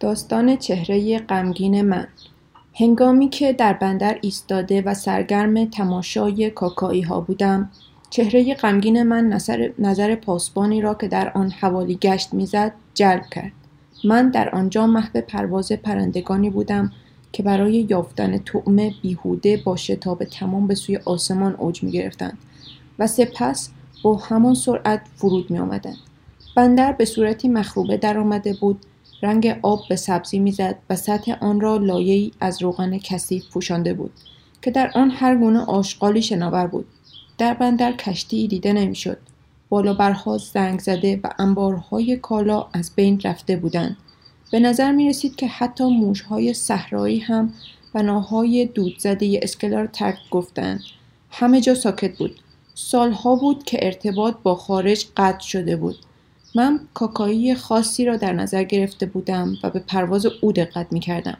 داستان چهره غمگین من هنگامی که در بندر ایستاده و سرگرم تماشای کاکایی ها بودم چهره غمگین من نظر, نظر پاسبانی را که در آن حوالی گشت می‌زد جلب کرد من در آنجا محو پرواز پرندگانی بودم که برای یافتن طعمه بیهوده با شتاب تمام به سوی آسمان اوج می گرفتند و سپس با همان سرعت فرود می آمدند. بندر به صورتی مخروبه در آمده بود رنگ آب به سبزی می‌زد و سطح آن را لایه‌ای از روغن کثیف پوشانده بود که در آن هر گونه آشغالی شناور بود. در بندر کشتی دیده نمی‌شد. بالابرها زنگ زده و انبارهای کالا از بین رفته بودند. به نظر می رسید که حتی موشهای صحرایی هم بناهای دود زده اسکلار ترک گفتند. همه جا ساکت بود. سالها بود که ارتباط با خارج قطع شده بود. من کاکایی خاصی را در نظر گرفته بودم و به پرواز او دقت می کردم.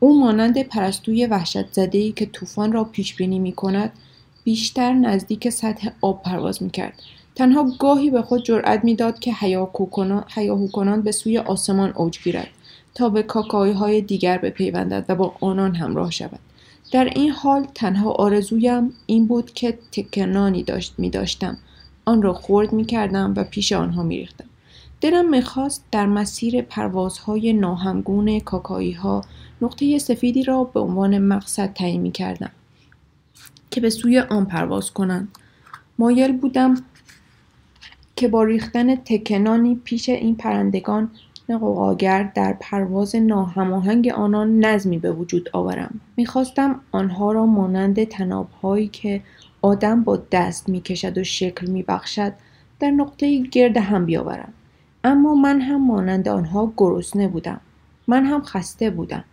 او مانند پرستوی وحشت زده که طوفان را پیش بینی می کند بیشتر نزدیک سطح آب پرواز می کرد. تنها گاهی به خود جرأت می‌داد که هیاهو کنان به سوی آسمان اوج گیرد تا به کاکایی های دیگر بپیوندد و با آنان همراه شود. در این حال تنها آرزویم این بود که تکنانی داشت می داشتم. آن را خورد می کردم و پیش آنها می ریختم. دلم می‌خواست در مسیر پروازهای ناهمگون کاکایی ها نقطه سفیدی را به عنوان مقصد تعیین می کردم که به سوی آن پرواز کنند. مایل بودم که با ریختن تکنانی پیش این پرندگان قوقاگر در پرواز ناهماهنگ آنان نظمی به وجود آورم می‌خواستم آنها را مانند تنابهایی که آدم با دست می‌کشد و شکل میبخشد در نقطه گرد هم بیاورم اما من هم مانند آنها گرسنه بودم من هم خسته بودم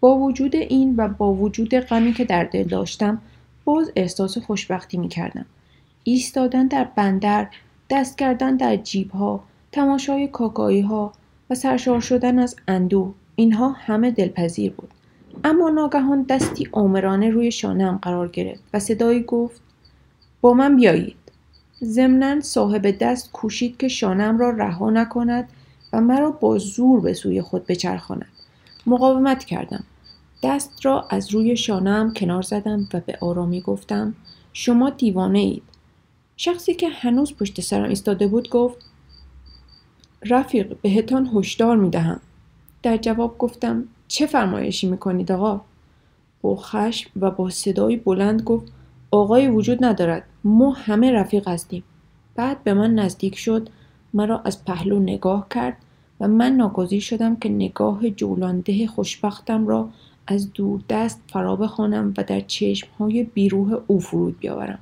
با وجود این و با وجود غمی که در دل داشتم باز احساس خوشبختی می کردم. ایستادن در بندر، دست کردن در جیب ها، تماشای کاکایی ها و سرشار شدن از اندو اینها همه دلپذیر بود. اما ناگهان دستی آمرانه روی شانم قرار گرفت و صدایی گفت با من بیایید. ضمنا صاحب دست کوشید که شانم را رها نکند و مرا با زور به سوی خود بچرخاند. مقاومت کردم. دست را از روی شانم کنار زدم و به آرامی گفتم شما دیوانه اید شخصی که هنوز پشت سرم ایستاده بود گفت رفیق بهتان هشدار می‌دهم. در جواب گفتم چه فرمایشی می‌کنید آقا؟ با خشم و با صدایی بلند گفت آقای وجود ندارد. ما همه رفیق هستیم. بعد به من نزدیک شد مرا از پهلو نگاه کرد و من ناگزیر شدم که نگاه جولانده خوشبختم را از دور دست فرا بخوانم و در چشمهای بیروح او فرود بیاورم.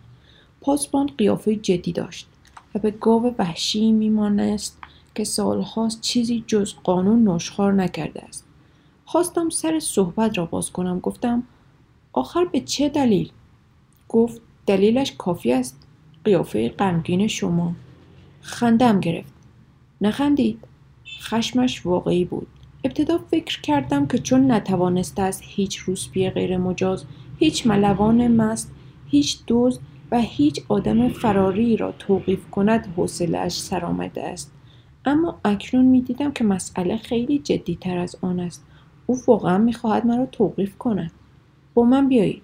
پاسبان قیافه جدی داشت و به گاو وحشی میمانست که سالهاست چیزی جز قانون نشخار نکرده است. خواستم سر صحبت را باز کنم. گفتم آخر به چه دلیل؟ گفت دلیلش کافی است. قیافه غمگین شما. خندم گرفت. نخندید. خشمش واقعی بود. ابتدا فکر کردم که چون نتوانسته است هیچ روسپی غیر مجاز هیچ ملوان مست هیچ دوز و هیچ آدم فراری را توقیف کند حوصلهاش سر آمده است. اما اکنون می‌دیدم که مسئله خیلی جدی تر از آن است. او واقعا می‌خواهد مرا توقیف کند. با من بیایید.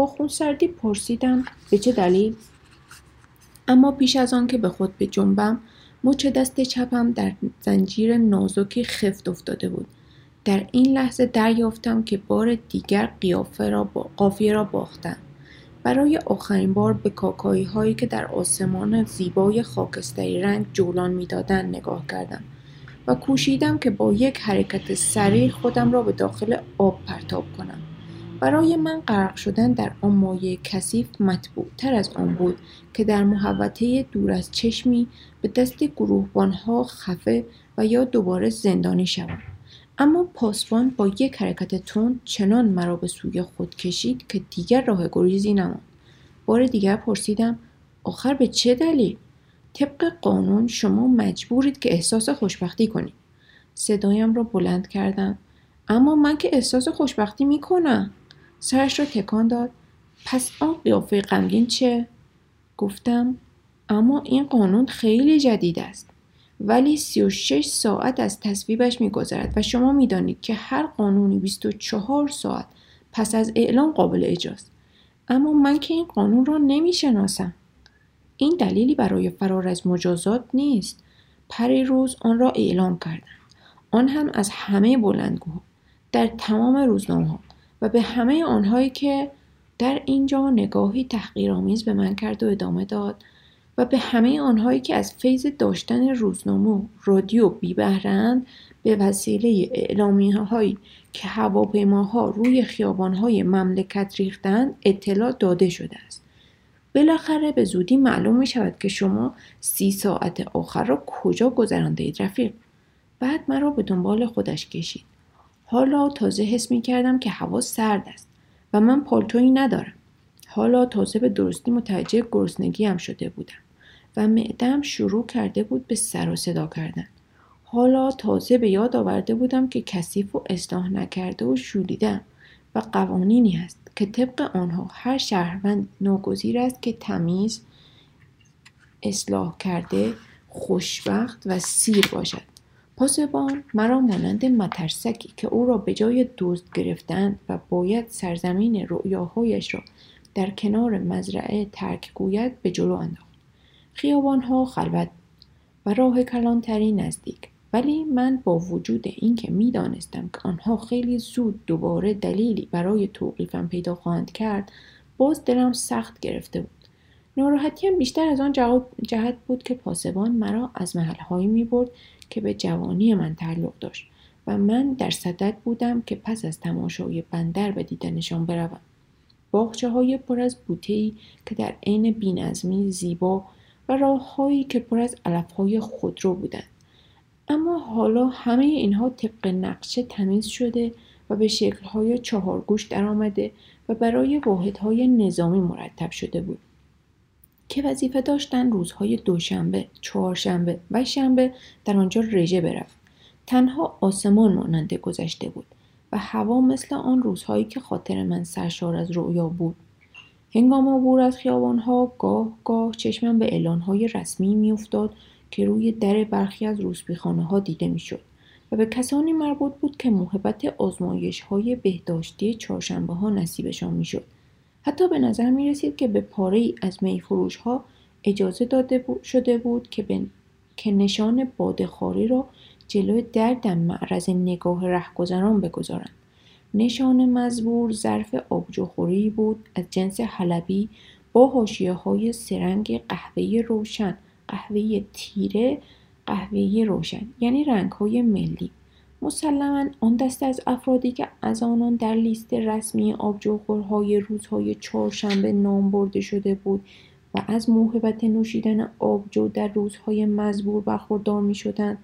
با خونسردی پرسیدم به چه دلیل؟ اما پیش از آن که به خود به جنبم مچ دست چپم در زنجیر نازکی خفت افتاده بود. در این لحظه دریافتم که بار دیگر قیافه را با قافیه را باختم. برای آخرین بار به کاکایی هایی که در آسمان زیبای خاکستری رنگ جولان می‌دادند نگاه کردم و کوشیدم که با یک حرکت سریع خودم را به داخل آب پرتاب کنم. برای من غرق شدن در آن مایه کثیف مطبوع تر از آن بود که در محوطه دور از چشمی به دست گروهبانها خفه و یا دوباره زندانی شوم. اما پاسبان با یک حرکت تند چنان مرا به سوی خود کشید که دیگر راه گریزی نماند. بار دیگر پرسیدم آخر به چه دلیل؟ طبق قانون شما مجبورید که احساس خوشبختی کنید صدایم را بلند کردم. اما من که احساس خوشبختی می‌کنم. سرش را تکان داد. پس آن قیافه غمگین چه؟ گفتم اما این قانون خیلی جدید است. ولی 36 ساعت از تصویبش میگذرد و شما می‌دانید که هر قانونی 24 ساعت پس از اعلام قابل اجراست اما من که این قانون را نمی‌شناسم. این دلیلی برای فرار از مجازات نیست. پری روز آن را اعلام کردند آن هم از همه بلندگوها. در تمام روزنامه ها و به همه آنهایی که در اینجا نگاهی تحقیرآمیز به من کرد و ادامه داد و به همه آنهایی که از فیض داشتن روزنامه رادیو بیبهرند به وسیله اعلامی هایی که هواپیماها روی خیابانهای مملکت ریختند اطلاع داده شده است. بالاخره به زودی معلوم می شود که شما سی ساعت آخر را کجا اید رفیق. بعد مرا به دنبال خودش کشید. حالا تازه حس می کردم که هوا سرد است و من پالتویی ندارم. حالا تازه به درستی متوجه گرسنگی هم شده بودم و معدم شروع کرده بود به سر و صدا کردن. حالا تازه به یاد آورده بودم که کثیف و اصلاح نکرده و شولیدم و قوانینی هست که طبق آنها هر شهروند ناگزیر است که تمیز اصلاح کرده خوشبخت و سیر باشد. پاسبان مرا مانند مترسکی که او را به جای دزد گرفتند و باید سرزمین رؤیاهایش را در کنار مزرعه ترک گوید به جلو انداخت. خیابانها خلوت و راه کلانتری نزدیک. ولی من با وجود اینکه می‌دانستم که آنها خیلی زود دوباره دلیلی برای توقیفم پیدا خواهند کرد باز دلم سخت گرفته بود. ناراحتیم بیشتر از آن جهت بود که پاسبان مرا از محلهایی می برد که به جوانی من تعلق داشت و من در صدد بودم که پس از تماشای بندر به دیدنشان بروم. باخچه های پر از بوته که در عین بینظمی زیبا و راههایی که پر از علفهای خودرو بودند. اما حالا همه اینها طبق نقشه تمیز شده و به شکلهای چهارگوش درآمده و برای واحدهای نظامی مرتب شده بود. که وظیفه داشتن روزهای دوشنبه، چهارشنبه و شنبه در آنجا رژه برفت. تنها آسمان ماننده گذشته بود و هوا مثل آن روزهایی که خاطر من سرشار از رؤیا بود. هنگام عبور از خیابانها گاه گاه چشمم به اعلانهای رسمی میافتاد که روی در برخی از روسبیخانه ها دیده می‌شد و به کسانی مربوط بود که محبت آزمایش های بهداشتی چهارشنبه ها نصیبشان می‌شد حتی به نظر می رسید که به پاره ای از میفروش ها اجازه داده شده بود که, به... که نشان بادخاری را جلوی در در معرض نگاه رهگذران بگذارند. نشان مزبور ظرف آبجوخوری بود از جنس حلبی با حاشیه های سرنگ قهوه‌ای روشن قهوه تیره قهوه روشن یعنی رنگ های ملی. مسلما آن دسته از افرادی که از آنان در لیست رسمی آبجوخورهای روزهای چهارشنبه نام برده شده بود و از موهبت نوشیدن آبجو در روزهای مزبور برخوردار می شدند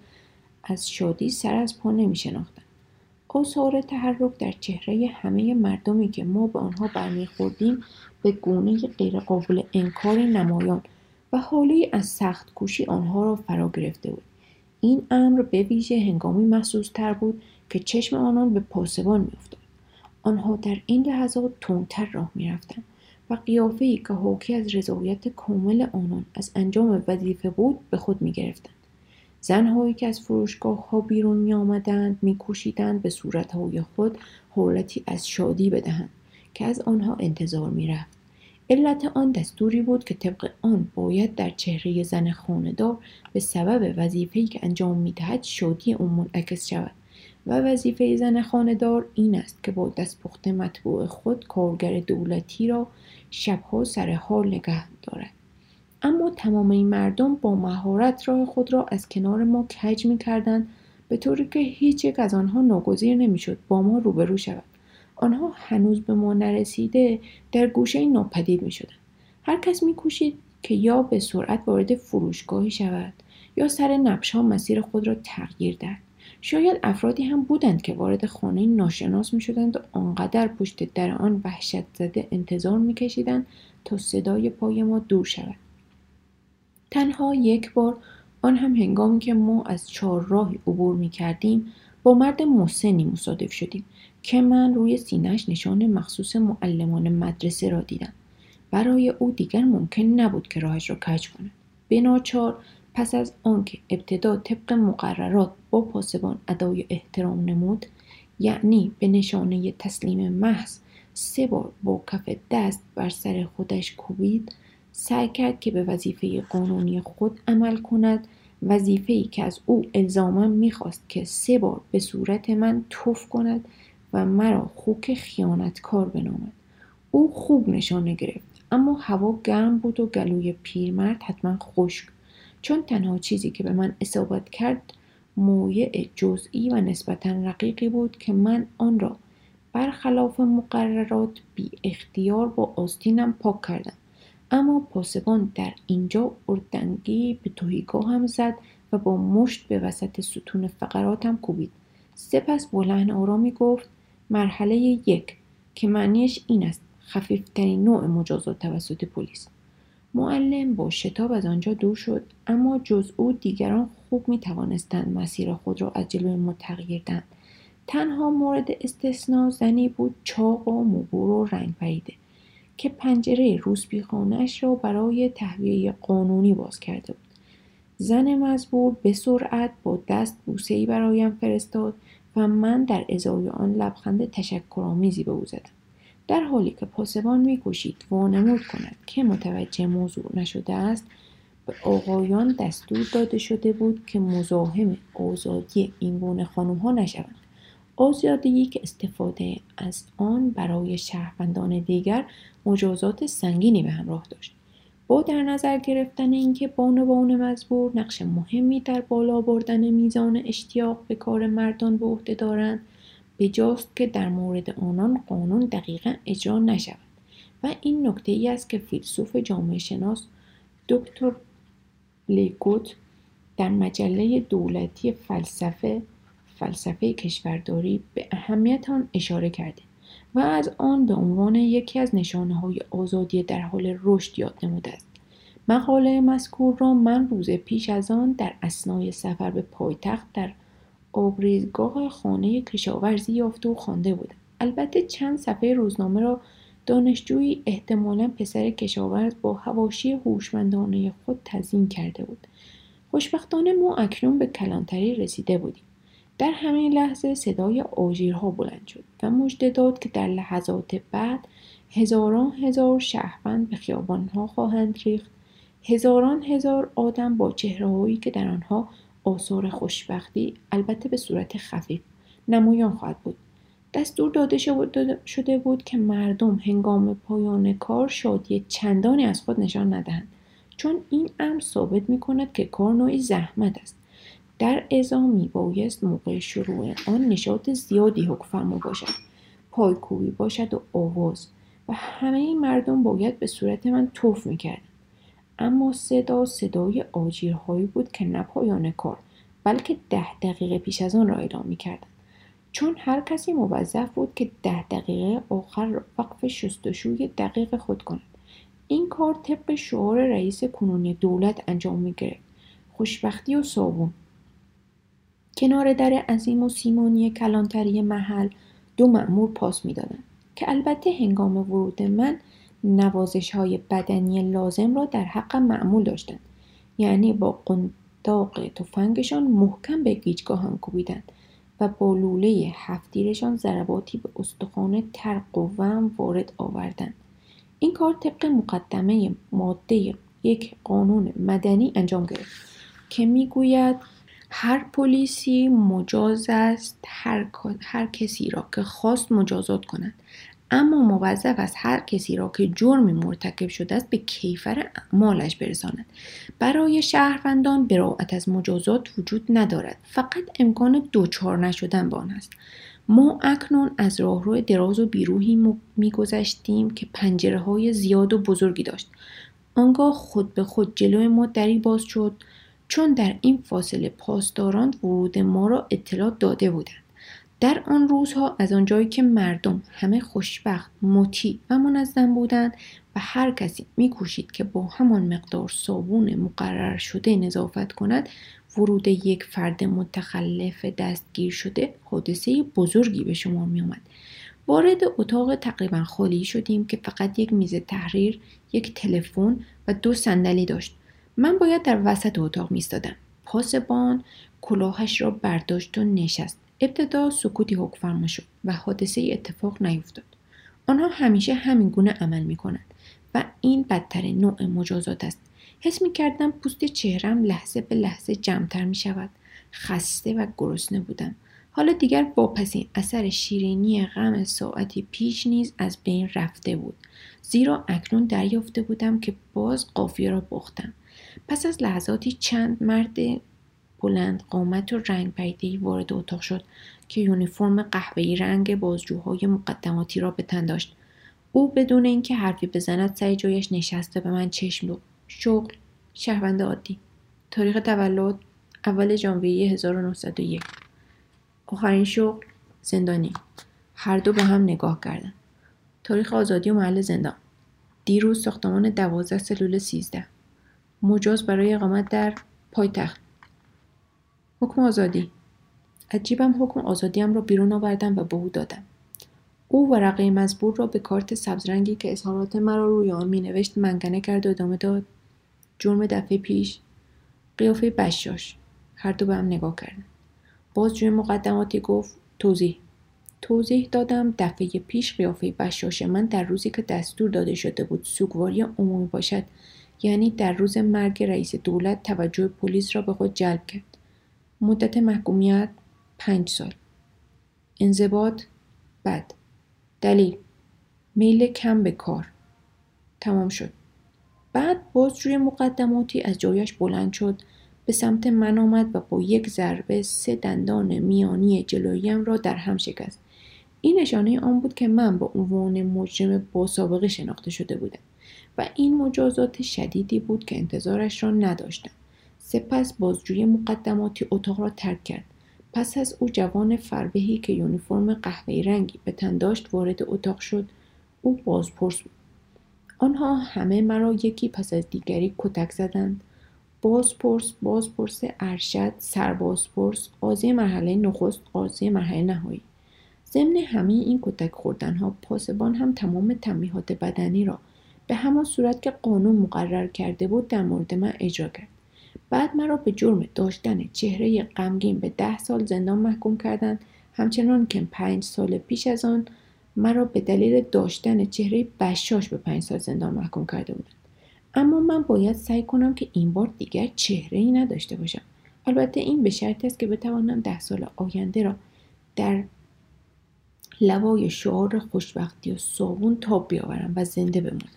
از شادی سر از پا نمی شناختن. آثار تحرک در چهره همه مردمی که ما به آنها برمیخوردیم به گونه غیرقابل انکار نمایان و حالی از سخت کوشی آنها را فرا گرفته بود این امر به ویژه هنگامی محسوس تر بود که چشم آنان به پاسبان میافتاد آنها در این لحظات تندتر راه می‌رفتند و قیافهای که حاکی از رضایت کامل آنان از انجام وظیفه بود به خود می‌گرفتند زنهایی که از فروشگاه ها بیرون می آمدند می کوشیدند به صورتهای خود حالتی از شادی بدهند که از آنها انتظار می رفت. علت آن دستوری بود که طبق آن باید در چهره زن خاندار به سبب وظیفه‌ای که انجام می‌دهد شادی او منعکس شود. و وظیفه زن خاندار این است که با دستپخت مطبوع خود کارگر دولتی را شبها سر حال نگه دارد. اما تمام این مردم با مهارت راه خود را از کنار ما کج می کردند به طوری که هیچ یک از آنها ناگزیر نمی‌شد با ما روبرو شود. آنها هنوز به ما نرسیده در گوشه ناپدید می شدن. هر کس می کوشید که یا به سرعت وارد فروشگاهی شود یا سر نبش ها مسیر خود را تغییر دهد. شاید افرادی هم بودند که وارد خانه ناشناس می شدند و آنقدر پشت در آن وحشت زده انتظار می کشیدند تا صدای پای ما دور شود. تنها یک بار آن هم هنگامی که ما از چهار راهی عبور می کردیم با مرد مسنی مصادف شدیم که من روی سینهش نشان مخصوص معلمان مدرسه را دیدم. برای او دیگر ممکن نبود که راهش را کج کند. به ناچار پس از آنکه ابتدا طبق مقررات با پاسبان ادای احترام نمود یعنی به نشانه تسلیم محض سه بار با کف دست بر سر خودش کوبید سعی کرد که به وظیفه قانونی خود عمل کند. وظیفه‌ای که از او الزاما می‌خواست که سه بار به صورت من توف کند. و مرا خوک خیانتکار بنامد او خوب نشانه گرفت اما هوا گرم بود و گلوی پیرمرد حتما خشک. چون تنها چیزی که به من اصابت کرد مویع جزئی و نسبتا رقیقی بود که من آن را برخلاف مقررات بی اختیار با آستینم پاک کردم. اما پاسبان در اینجا اردنگی به توهیگاه هم زد و با مشت به وسط ستون فقراتم کوبید. سپس بلند آرامی گفت مرحله یک که معنیش این است خفیفترین نوع مجازات توسط پلیس. معلم با شتاب از آنجا دور شد اما جز او دیگران خوب می توانستند مسیر خود را از جلوی ما تغییر دهند. تنها مورد استثنا زنی بود چاق و مبور و رنگ پریده که پنجره روسبیخانهاش را برای تهویه قانونی باز کرده بود. زن مزبور به سرعت با دست بوسهای برایم فرستاد و من در ازای آن لبخند تشکرآمیزی به او زدم در حالی که پاسبان میکوشید وانمود کند که متوجه موضوع نشده است به آقایان دستور داده شده بود که مزاحم آزادی این گونه خانمها نشوند. آزادی که استفاده از آن برای شهروندان دیگر مجازات سنگینی به همراه داشت. با در نظر گرفتن اینکه بانوان مزبور نقش مهمی در بالا بردن میزان اشتیاق به کار مردان به عهده دارند. بجاست که در مورد آنان قانون دقیقا اجرا نشود. و این نکته ای است که فیلسوف جامعه شناس دکتر لیگوت در مجله دولتی فلسفه فلسفه کشورداری به اهمیت آن اشاره کرده. و از آن به عنوان یکی از نشانه های آزادی در حال رشد یاد نموده است. مقاله مذکور را من روز پیش از آن در اسنای سفر به پایتخت در آبریزگاه خانه کشاورزی یافته و خوانده بودم. البته چند صفحه روزنامه را دانشجویی احتمالا پسر کشاورز با هواشی هوشمندانه خود تزیین کرده بود. خوشبختانه ما اکنون به کلانتری رسیده بودیم. در همین لحظه صدای آژیرها بلند شد و مژده داد که در لحظات بعد هزاران هزار شهروند به خیابانها خواهند ریخت. هزاران هزار آدم با چهرههایی که در آنها آثار خوشبختی البته به صورت خفیف نمایان خواهد بود. دستور داده شده بود که مردم هنگام پایان کار شادی چندانی از خود نشان ندهند. چون این امر ثابت می کند که کار نوعی زحمت است. در ازا می بایست موقع شروع آن نشاط زیادی حکفرما باشد. پایکوبی باشد و آواز و همه مردم باید به صورت من توف می‌کردند. اما صدا صدای آجیرهایی بود که نه پایان کار بلکه ده دقیقه پیش از آن را اعلام می‌کردند. چون هر کسی موظف بود که ده دقیقه آخر وقف شستشوی دقیق خود کند. این کار طبق شعار رئیس کنونی دولت انجام می‌گرفت. خوشبختی و صابون. کنار در عظیم و سیمانی کلانتری محل دو مأمور پاس می‌دادند که البته هنگام ورود من نوازش های بدنی لازم را در حق معمول داشتند. یعنی با قنداق تفنگشان محکم به گیجگاهم کوبیدند و با لوله هفتیرشان ضرباتی به استخوان ترق و وم وارد آوردند. این کار طبق مقدمه ماده یک قانون مدنی انجام گرفت که می‌گوید هر پلیسی مجاز است هر, هر کسی را که خواست مجازات کند. اما موظف است هر کسی را که جرمی مرتکب شده است به کیفر اعمالش برساند. برای شهروندان براعت از مجازات وجود ندارد. فقط امکان دوچار نشدن به آن است. ما اکنون از راهرو دراز و بیروهی میگذشتیم که پنجره های زیاد و بزرگی داشت. آنگاه خود به خود جلوی ما دری باز شد. چون در این فاصله پاسداران ورود ما را اطلاع داده بودند در آن روزها از آنجایی که مردم همه خوشبخت مطیع و منظم بودند و هر کسی میکوشید که با همان مقدار صابون مقرر شده نظافت کند ورود یک فرد متخلف دستگیر شده حادثه بزرگی به شما می آمد. وارد اتاق تقریبا خالی شدیم که فقط یک میز تحریر، یک تلفن و دو صندلی داشت. من باید در وسط اتاق میستادم پاسبان کلاهش را برداشت و نشست. ابتدا سکوتی حکم فرما شد و حادثه اتفاق نیفتاد. آنها همیشه همین گونه عمل می کنند و این بدترین نوع مجازات است. حس می کردم پوست چهرم لحظه به لحظه جمعتر می شود خسته و گرسنه بودم. حالا دیگر واپسین اثر شیرینی غم ساعتی پیش نیز از بین رفته بود. زیرا اکنون دریافته بودم که باز قافیه را بختم پس از لحظاتی چند مرد بلند قامت و رنگ پیدهی وارد اتاق شد که یونیفرم قهوه‌ای رنگ بازجوهای مقدماتی را به تن داشت. او بدون اینکه حرفی بزند سر جایش نشسته به من چشم دوخت شغل شهروند عادی. تاریخ تولد اول ژانویه 1901 آخرین شغل زندانی. هر دو به هم نگاه کردند. تاریخ آزادی و محل زندان. دیروز ساختمان دوازده سلول سیزده. مجاز برای اقامت در پایتخت. حکم آزادی. عجیبم حکم آزادیم را بیرون آوردم و به او دادم. او ورقه مزبور را به کارت سبزرنگی که اظهارات مرا روی آن مینوشت منگنه کرد و ادامه داد. جرم دفعه پیش. قیافه بشاش. هر دو به هم نگاه کردن. بازجوی مقدماتی گفت توضیح. توضیح دادم دفعه پیش قیافه بشاش من در روزی که دستور داده شده بود سوگواری عمومی باشد یعنی در روز مرگ رئیس دولت توجه پلیس را به خود جلب کرد. مدت محکومیت پنج سال. انضباط بد. دلیل میل کم به کار. تمام شد. بعد باز روی مقدماتی از جایش بلند شد. به سمت من آمد و با یک ضربه سه دندان میانی جلویم را در هم شکست. این نشانه آن بود که من با عنوان مجرم با سابقه شناخته شده بودم. و این مجازات شدیدی بود که انتظارش را نداشتم سپس بازجوی مقدماتی اتاق را ترک کرد. پس از او جوان فربهی که یونیفرم قهوه‌ای رنگی به تن داشت وارد اتاق شد. او بازپرس بود. آنها همه مرا یکی پس از دیگری کتک زدند. بازپرس بازپرس ارشد سربازپرس قاضی مرحله نخست قاضی مرحله نهایی. ضمن همه این کتک خوردنها پاسبان هم تمام تنبیهات بدنی را به همان صورت که قانون مقرر کرده بود در مورد من اجرا کرد. بعد مرا به جرم داشتن چهره غمگین به ده سال زندان محکوم کردند. همچنان که پنج سال پیش از آن مرا به دلیل داشتن چهره بشاش به پنج سال زندان محکوم کرده بودند. اما من باید سعی کنم که این بار دیگر چهره ای نداشته باشم. البته این به شرط است که بتوانم ده سال آینده را در لوای شعار خوشبختی و صابون تاب بیاورم و زنده بمانم